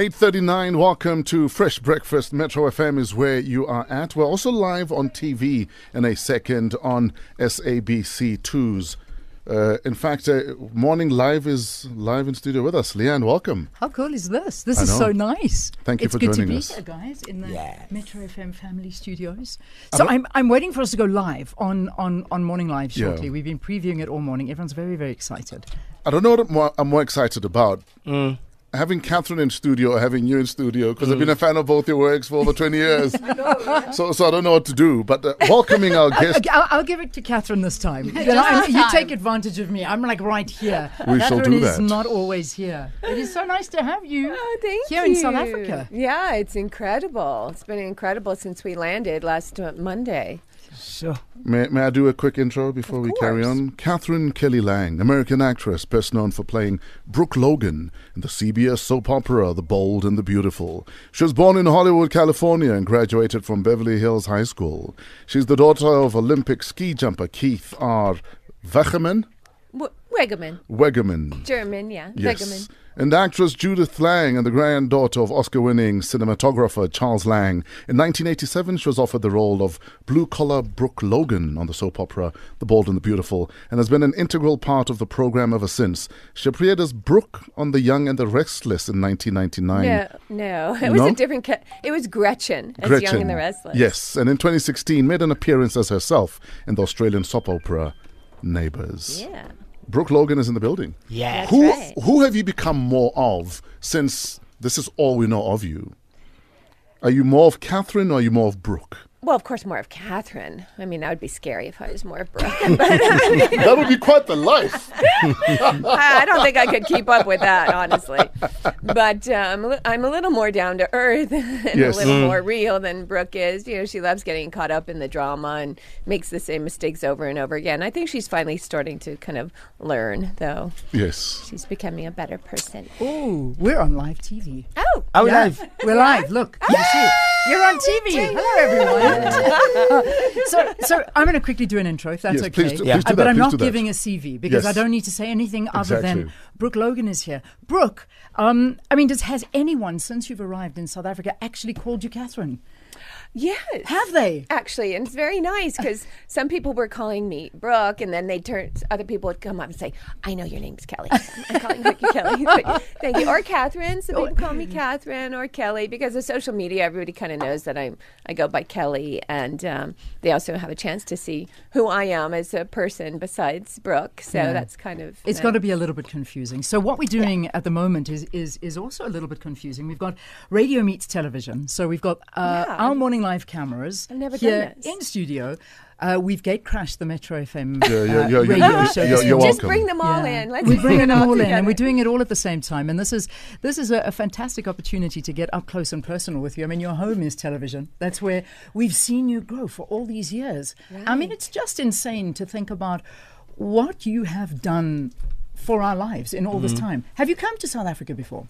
8.39, welcome to Fresh Breakfast. Metro FM is where you are at. We're also live on TV in a second on SABC2's. Uh, in fact, uh, Morning Live is live in studio with us. Leanne, welcome. How cool is this? This I is know. so nice. Thank you it's for good joining to be us. here, guys, in the Yes. Metro FM family studios. So I'm, I'm waiting for us to go live on, on, on Morning Live Yeah. shortly. We've been previewing it all morning. Everyone's very, very excited. I don't know what I'm more, I'm more excited about. Having Katherine in studio or having you in studio because I've been a fan of both your works for over 20 years. so, so I don't know what to do. But uh, welcoming our guest, Okay, I'll, I'll give it to Katherine this time. You, know, I'm- you take advantage of me. I'm like right here. We shall Katherine do is not always here. It is so nice to have you Oh, thank here you. in South Africa. Yeah, it's incredible. It's been incredible since we landed last uh, Monday. Sure. may, may I do a quick intro before we carry on? Katherine Kelly Lang, American actress, best known for playing Brooke Logan in the CBS soap opera The Bold and the Beautiful. She was born in Hollywood, California, and graduated from Beverly Hills High School. She's the daughter of Olympic ski jumper Keith R. Wegeman. W- Wegeman. Wegeman. German, yeah. Yes. Wegeman. And actress Judith Lang and the granddaughter of Oscar winning cinematographer Charles Lang. In 1987, she was offered the role of blue collar Brooke Logan on the soap opera The Bold and the Beautiful and has been an integral part of the program ever since. She appeared as Brooke on The Young and the Restless in 1999. No, no. It was No? a different. Ca- it was Gretchen as Gretchen. Young and the Restless. Yes, and in 2016 made an appearance as herself in the Australian soap opera Neighbours. Yeah. Brooke Logan is in the building. Yeah. That's Who right. who have you become more of since this is all we know of you? Are you more of Katherine or are you more of Brooke? Well, of course, more of Katherine. I mean, that would be scary if I was more of Brooke. Um, that would be quite the life. I I don't think I could keep up with that, honestly. But um, I'm a little more down to earth and Yes. a little mm. more real than Brooke is. You know, she loves getting caught up in the drama and makes the same mistakes over and over again. I think she's finally starting to kind of learn, though. Yes. She's becoming a better person. Oh, we're on live TV. Oh, Are we Yeah, live? We're live. Look, you see, you're on TV. Hello, everyone. so, so I'm going to quickly do an intro, if that's Yes, okay. please do- Yeah. please do Uh, but I'm not giving a CV because Yes. I don't need to say anything other than Brooke Logan is here. Brooke, um, I mean, does has anyone since you've arrived in South Africa actually called you Katherine? Yes. Have they? Actually, and it's very nice because some people were calling me Brooke, and then they turn. Other people would come up and say, "I know your name's Kelly. I'm calling Ricky Kelly." Thank you. Or Katherine. Some people call me Katherine or Kelly because of social media. Everybody kind of knows that I'm. I go by Kelly, and um, they also have a chance to see who I am as a person besides Brooke. So Yeah. that's kind of. It's uh, got to be a little bit confusing. So what we're doing at the moment is, is is also a little bit confusing. We've got radio meets television. So we've got uh, Yeah. our morning live cameras I've never here done this. in studio. Uh, we've gate crashed the Metro FM Yeah, yeah, uh, yeah, yeah, radio yeah, show. yeah, this you're. Just welcome. bring them all Yeah. in. Let's we're bring them all all in, and we're doing it all at the same time. And this is this is a, a fantastic opportunity to get up close and personal with you. I mean, your home is television. That's where we've seen you grow for all these years. I mean, it's just insane to think about what you have done for our lives in all this time. Have you come to South Africa before?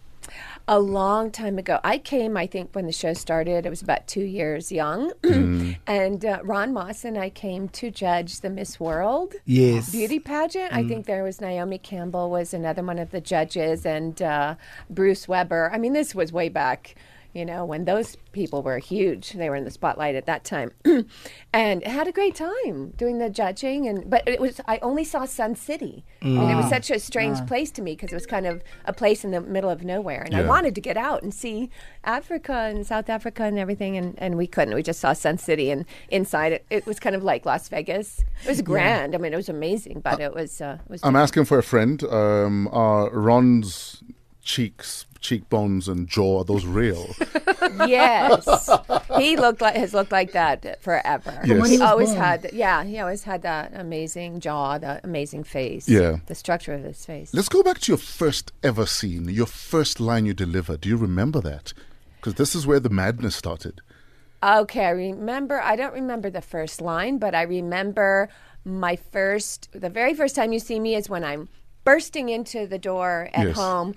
A long time ago. I came, I think, when the show started. I was about two years young. and uh, Ron Moss and I came to judge the Miss World Yes. beauty pageant. I think there was Naomi Campbell was another one of the judges and uh, Bruce Weber. I mean, this was way back. You know, when those people were huge, they were in the spotlight at that time, and had a great time doing the judging. And but it was I only saw Sun City, and it was such a strange place to me because it was kind of a place in the middle of nowhere, and I wanted to get out and see Africa and South Africa and everything, and, and we couldn't. We just saw Sun City, and inside it, it was kind of like Las Vegas. It was grand. I mean, it was amazing, but it was uh, it was I'm asking for a friend. Um, are Ron's cheeks, cheekbones, and jaw are those real? yes. he looked like has looked like that forever. Yes. He he always born. had yeah, he always had that amazing jaw, that amazing face. Yeah. The structure of his face. Let's go back to your first ever scene, your first line you delivered. Do you remember that? Because this is where the madness started. Okay, I remember I don't remember the first line, but I remember my first the very first time you see me is when I'm bursting into the door at Yes. home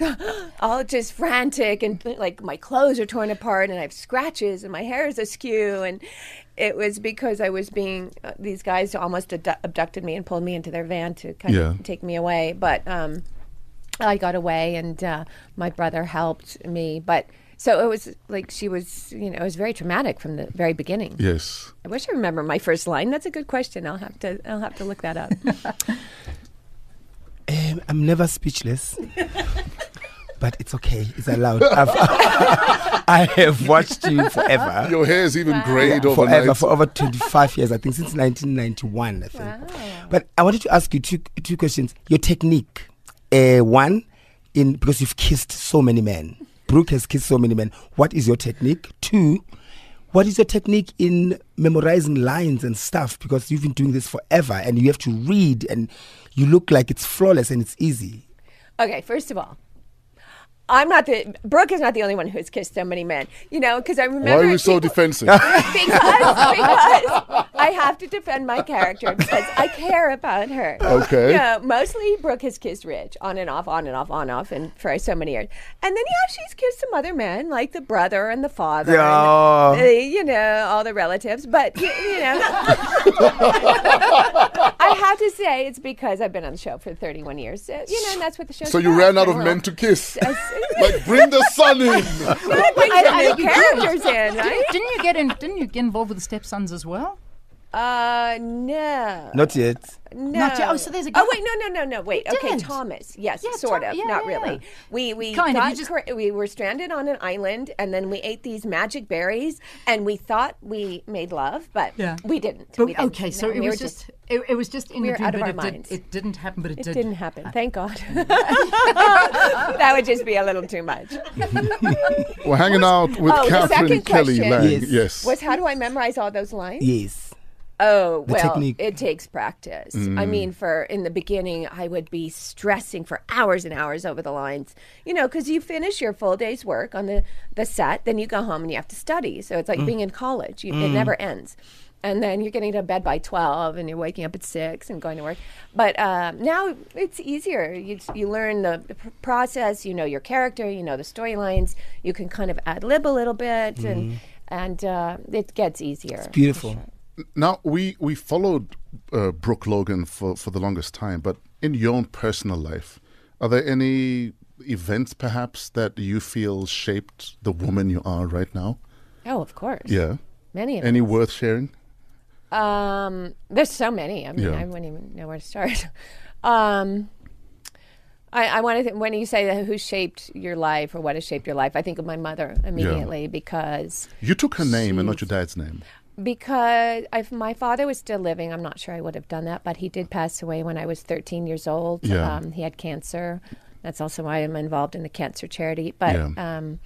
all just frantic and like my clothes are torn apart and I have scratches and my hair is askew and it was because I was being uh, these guys almost abdu- abducted me and pulled me into their van to kind Yeah. of take me away but um I got away, and uh, my brother helped me. But so it was like she was, you know, it was very traumatic from the very beginning. Yes. I wish I remember my first line. That's a good question. I'll have to. I'll have to look that up. Um, I'm never speechless. but it's okay. It's allowed. I've, I have watched you forever. Your hair is even Wow. grayed Yeah, overnight. forever for over 25 years, I think, since 1991, I think. Wow. But I wanted to ask you two, two questions. Your technique, uh, one, in because you've kissed so many men. Brooke has kissed so many men. What is your technique? Two, what is your technique in memorizing lines and stuff? Because you've been doing this forever and you have to read and you look like it's flawless and it's easy. Okay, first of all, I'm not the Brooke is not the only one who's kissed so many men. You know, because I remember Why are you so defensive? because because I have to defend my character because I care about her. Okay. Yeah, mostly Brooke has kissed Ridge on and off, on and off, on and off, and for so many years. And then yeah, she's kissed some other men like the brother and the father, Yeah. and, uh, you know, all the relatives. But you, you know, I have to say it's because I've been on the show for 31 years. Uh, you know, and that's what the show. so you ran out of men to kiss. Like, bring the sun in. Bring I- some I new think you did. characters in, right? Didn't you get in? Didn't you get involved with the stepsons as well? Uh, no. Not yet. No. Not yet. Oh, so there's a Oh wait, no, no, no, no. Wait. You Okay, did. Thomas. Yes, Yeah, sort Tom- of. yeah, Not yeah, really. We we Kind got you just- cra- we were stranded on an island, and then we ate these magic berries, and we thought we made love, but Yeah. we didn't. But, we didn't. okay, so No, it we was were just, it, it was just in we the were dream, out of but our it, did, minds. it didn't happen, but it, It did. didn't happen. Thank God. that would just be a little too much. We're hanging out with Oh, Katherine Kelly question. Lang. Yes. Yes. Was how do I memorize all those lines? Yes. Oh, The well, technique. it takes practice. I mean, for in the beginning, I would be stressing for hours and hours over the lines, you know, because you finish your full day's work on the, the set, then you go home and you have to study. So it's like being in college, you, it never ends. And then you're getting to bed by 12 and you're waking up at 6 and going to work. But um, now it's easier. You, you learn the, the pr- process, you know your character, you know the storylines, you can kind of ad lib a little bit, and, and uh, it gets easier. for Beautiful. Now we we followed uh, Brooke Logan for for the longest time, but in your own personal life, are there any events perhaps that you feel shaped the woman you are right now? Oh, of course. Yeah. Many of Any worth sharing? Um, there's so many. I mean, Yeah. I wouldn't even know where to start. um, I, I want to. Th- when you say who shaped your life or what has shaped your life, I think of my mother immediately because You took her name and not your dad's name. Because if my father was still living, I'm not sure I would have done that. But he did pass away when I was 13 years old. Yeah. Um, he had cancer. That's also why I'm involved in the cancer charity. But Yeah. um,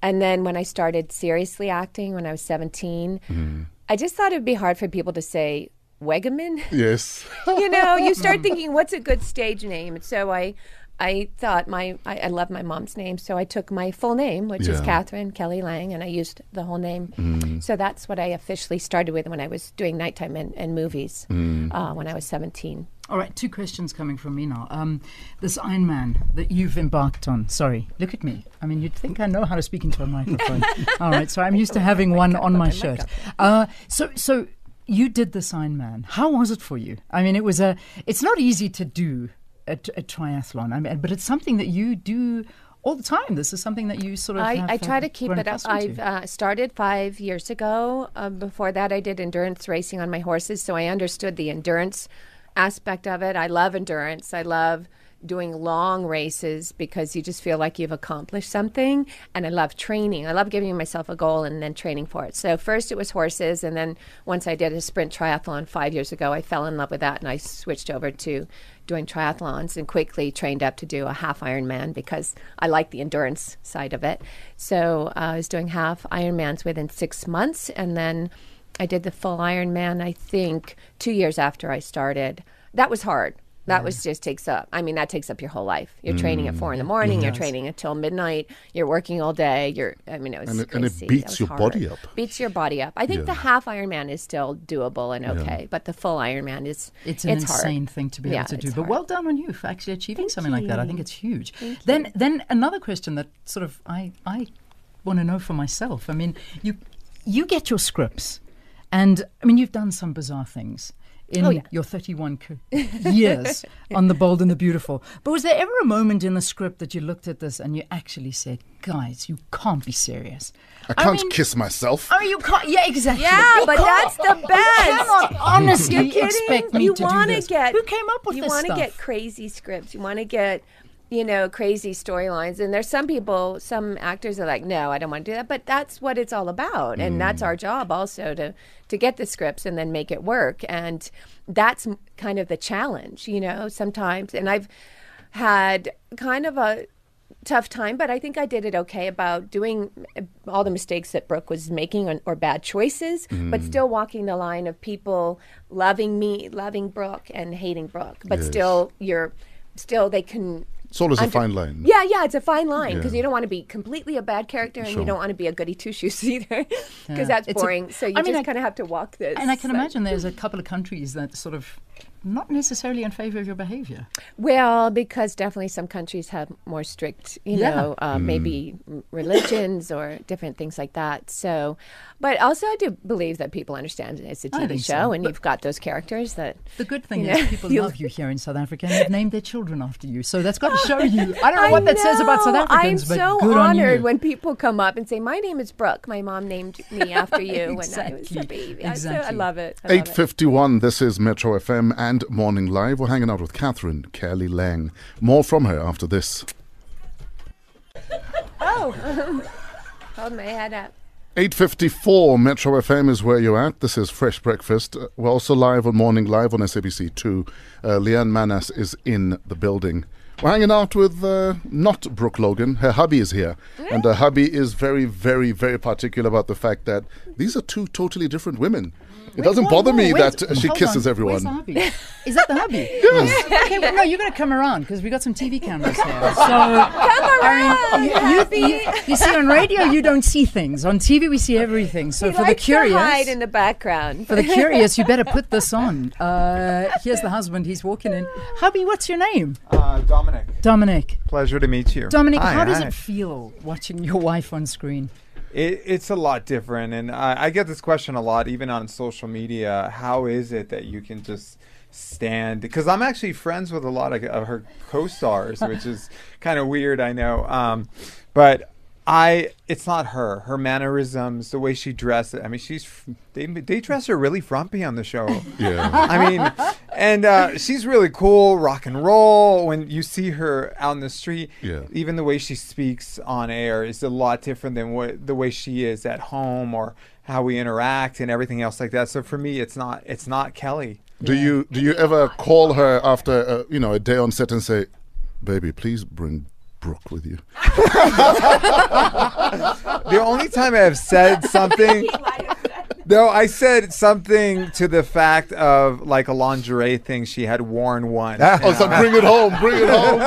and then when I started seriously acting when I was 17, Mm-hmm. I just thought it would be hard for people to say Wegeman. Yes. you know, you start thinking, what's a good stage name? And so I, I thought my, I, I love my mom's name, so I took my full name, which is Yeah. Mm-hmm. Katherine Kelly Lang, and I used the whole name. So that's what I officially started with when I was doing nighttime and, and movies Mm. uh, when I was 17. All right, two questions coming from me now. Um, this Iron Man that you've embarked on. Sorry, look at me. I mean, you'd think I know how to speak into a microphone. All right, so I'm used to having one on my shirt. Uh, so, so you did this Iron Man. How was it for you? I mean, it was a. It's not easy to do a, a triathlon. I mean, but it's something that you do all the time. This is something that you sort of. I, I try uh, to keep it up. I've uh, started five years ago. Uh, before that, I did endurance racing on my horses, so I understood the endurance aspect of it. I love endurance. I love doing long races because you just feel like you've accomplished something. And I love training. I love giving myself a goal and then training for it. So first it was horses, and then once I did a sprint triathlon five years ago, I fell in love with that, and I switched over to doing triathlons and quickly trained up to do a half Ironman because I like the endurance side of it. So uh, I was doing half Ironmans within six months, and then I did the full Ironman. I think two years after I started. That was hard. That was just takes up. I mean, that takes up your whole life. You're training at mm. four in the morning. You're training until midnight. You're working all day. You're. I mean, it was And it- and it crazy. That beats your hard. body up. Beats your body up. I think Yeah. the half Ironman is still doable and okay, but the full Ironman is It's an hard. insane thing to be Yeah, able to do. it's But hard. well done on you for actually achieving something like that. I think it's huge. then then another question that sort of I I want to know for myself. I mean, you you get your scripts and I mean you've done some bizarre things. In Oh, yeah. your 31 co- years on The Bold and the Beautiful. But was there ever a moment in the script that you looked at this and you actually said, guys, you can't be serious? I can't mean- kiss myself. Oh, you can't. Yeah, exactly. Yeah, You but can't- that's the best. You best. cannot honestly You're kidding? expect me you to wanna do this. Get, Who came up with you this wanna get crazy scripts. You want to get, you know, crazy storylines. And there's some people, some actors are like, no, I don't want to do that. But that's what it's all about, and that's our job also to to get the scripts and then make it work. And that's kind of the challenge, you know. Sometimes, and I've had kind of a tough time, but I think I did it okay about doing uh, all the mistakes that Brooke was making or, or bad choices, but still walking the line of people loving me, loving Brooke, and hating Brooke. But Yes. still, you're still they can. It's always a fine line. Yeah, yeah, it's a fine line because Yeah. you don't want to be completely a bad character and Sure. you don't want to be a goody two shoes either, because Yeah. that's It's a- boring. so you I mean, just kind of have to walk this. And I can like- imagine there's a couple of countries that sort of not necessarily in favor of your behavior. Well, because definitely some countries have more strict, you Yeah. know, uh, maybe religions or different things like that. So, but also I do believe that people understand it's a TV think so. show and But- you've got those characters that. The good thing You is know, people you- love you here in South Africa and they've named their children after you. So that's got to show you. I don't know what that says about South know. Africans, I'm but so good honored when people come up and say, "My name is Brooke. My mom named me after you when I was a Exactly. baby." I- So I Exactly. love it. I love it. 851, this is Metro FM and Morning Live. We're hanging out with Katherine Kelly Lang. More from her after this. Oh, hold my head up. 854 Metro FM is where you're at. This is Fresh Breakfast. We're also live on Morning Live on SABC2. Uh, Leanne Manas is in the building. We're hanging out with uh, not Brooke Logan. Her hubby is here. And her hubby is very, very, very particular about the fact that these are two totally different women. It doesn't Whoa, bother whoa, me where's- that she hold kisses on. Where's everyone. the hubby? Is that the hubby? yes. Okay, well, no, you're going to come around because we got some TV cameras here. So come around, you, you, you, you see, on radio you don't see things. On TV we see everything. So He for the likes to hide curious, in the background. for the curious, you better put this on. Uh, here's the husband. He's walking in. Hubby, what's your name? Uh, Dominic, Dominic. pleasure to meet you. Dominic, Hi, how does hi. it feel watching your wife on screen? It, it's a lot different, and I, I get this question a lot, even on social media. How is it that you can just stand? Because I'm actually friends with a lot of, of her co-stars, which is kind of weird, I know. Um, but I, it's not her. Her mannerisms, the way she dresses. I mean, she's they they dress her really frumpy on the show. Yeah. I mean, and uh, she's really cool, rock and roll. When you see her out in the street, Yeah. even the way she speaks on air is a lot different than what the way she is at home or how we interact and everything else like that. So for me, it's not it's not Kelly. Do you do you ever call her after uh, you know a day on set and say, "Baby, please bring Brooke with you"? The only time I have said something. No, I said something to the fact of like a lingerie thing she had worn once. Oh, so bring it home, bring it home.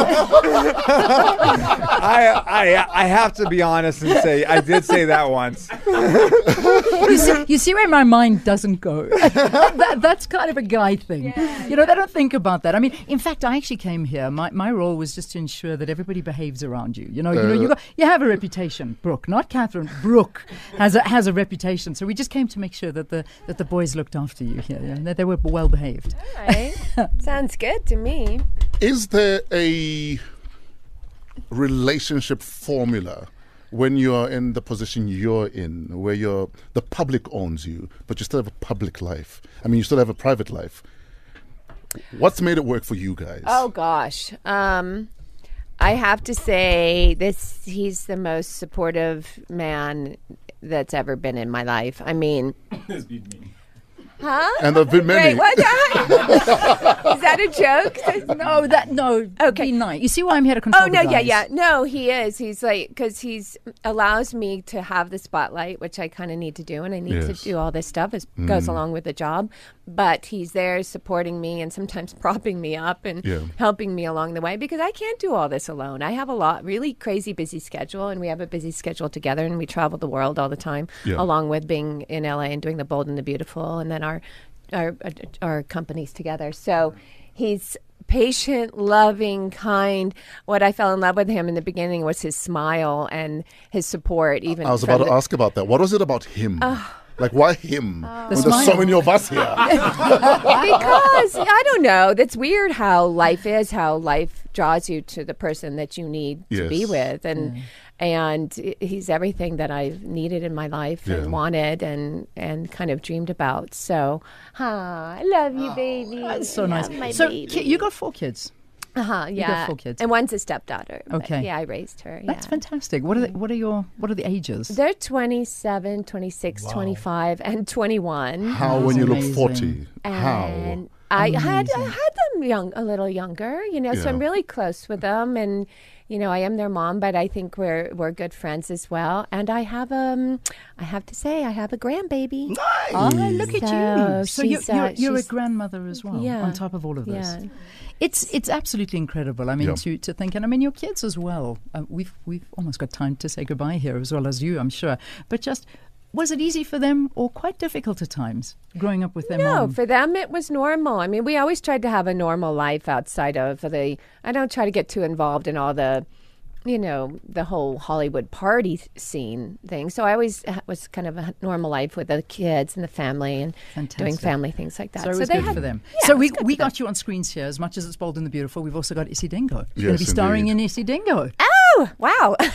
I, I I have to be honest and say I did say that once. you, see, you see where my mind doesn't go. that, that's kind of a guy thing. You know, they don't think about that. I mean, in fact, I actually came here. My, my role was just to ensure that everybody behaves around you. You know, you know, you, Uh. got, you have a reputation. Brooke, not Katherine. Brooke has a has a reputation. So we just came to make sure that the that the boys looked after you here, yeah, and that they were well behaved. All right. Sounds good to me. Is there a relationship formula when you are in the position you're in, where you're the public owns you, but you still have a public life? I mean, you still have a private life. What's made it work for you guys? Oh gosh. Um I have to say this he's the most supportive man that's ever been in my life. I mean Huh? And there've been many. Wait, what? Is that a joke? No, that no. Okay. be nice. You see why I'm here to control Oh the no, yeah, guys. yeah. No, he is. He's like because he's allows me to have the spotlight, which I kind of need to do, and I need Yes. to do all this stuff. It mm-hmm. goes along with the job, but he's there supporting me and sometimes propping me up and Yeah. helping me along the way because I can't do all this alone. I have a lot really crazy busy schedule, and we have a busy schedule together, and we travel the world all the time, Yeah. along with being in LA and doing the Bold and the Beautiful, and then our our our companies together. So he's patient, loving, kind. What I fell in love with him in the beginning was his smile and his support. Even I was about to ask about that. What was it about him? Ah. Like, why him? when there's so many of us here. because I don't know. That's weird how life is, how life draws you to the person that you need to be with, and and he's everything that I've needed in my life Yeah. and wanted and and kind of dreamed about. So, ah, I love you, baby. That's so nice. love My So baby. you got four kids. uh-huh, yeah, You got four kids. and one's a stepdaughter. Okay. yeah, I raised her. That's fantastic. What are they, what are your what are the ages? They're 27, 26, 25, and 21. How when you look 40? How? And I had I had them young, a little younger, you know. So I'm really close with them, and you know, I am their mom, but I think we're we're good friends as well. And I have um, I have to say, I have a grandbaby. Nice. Oh, look at So you! So you're, you're, uh, you're a grandmother as well. Yeah. On top of all of this, Yeah. it's it's absolutely incredible. I mean, Yeah. to, to think, and I mean, your kids as well. Uh, we've we've almost got time to say goodbye here, as well as you, I'm sure. But just was it easy for them, or quite difficult at times, growing up with their No, mom? for them it was normal. I mean, we always tried to have a normal life outside of the. I don't try to get too involved in all the, you know, the whole Hollywood party scene thing. So I always was kind of a normal life with the kids and the family and doing family things like that. So it was they good had- for them. Yeah, so it we, good we for them. got you on screens here. As much as it's Bold and the Beautiful, we've also got Isidingo. She's going to be starring indeed. in Isidingo. Oh, wow.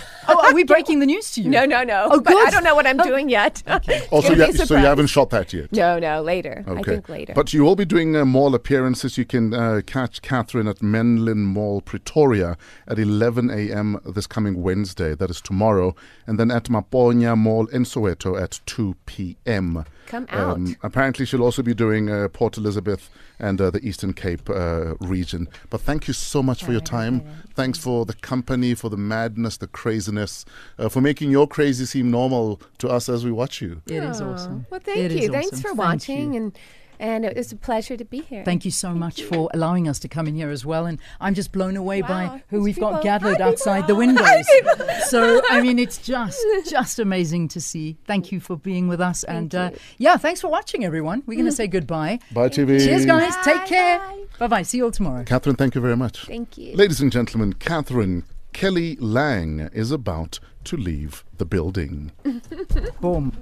oh, are we breaking the news to you? no, no, no. Oh, But I don't know what I'm doing yet. It's Also, gonna yeah, so you haven't shot that yet? No, no, later. I Okay. think later. But you will be doing uh, mall appearances. You can uh, catch Katherine at Menlyn Mall, Pretoria at 11 a.m. this coming Wednesday. That is tomorrow. And then at Maponya Mall in Soweto at 2 p.m. Come out. apparently, she'll also be doing uh, Port Elizabeth and uh, the Eastern Cape uh, region. But thank you so much for your time. Thanks for the company, for the madness, the craziness, uh, for making your crazy seem normal to us as we watch you. It is awesome. Well, thank It is you. Thanks awesome. for Thank watching, you. and and it was a pleasure to be here. Thank you so much for allowing us to come in here as well. And I'm just blown away Wow, by who these we've got gathered Hi, outside the windows. Hi, so, I mean, it's just just amazing to see. Thank you for being with us. and uh. Yeah, thanks for watching, everyone. We're going to say goodbye. Bye, TV. Cheers, guys. Take care. bye. Bye bye. See you all tomorrow. Katherine, thank you very much. Thank you. Ladies and gentlemen, Katherine Kelly Lang is about to leave the building. Boom.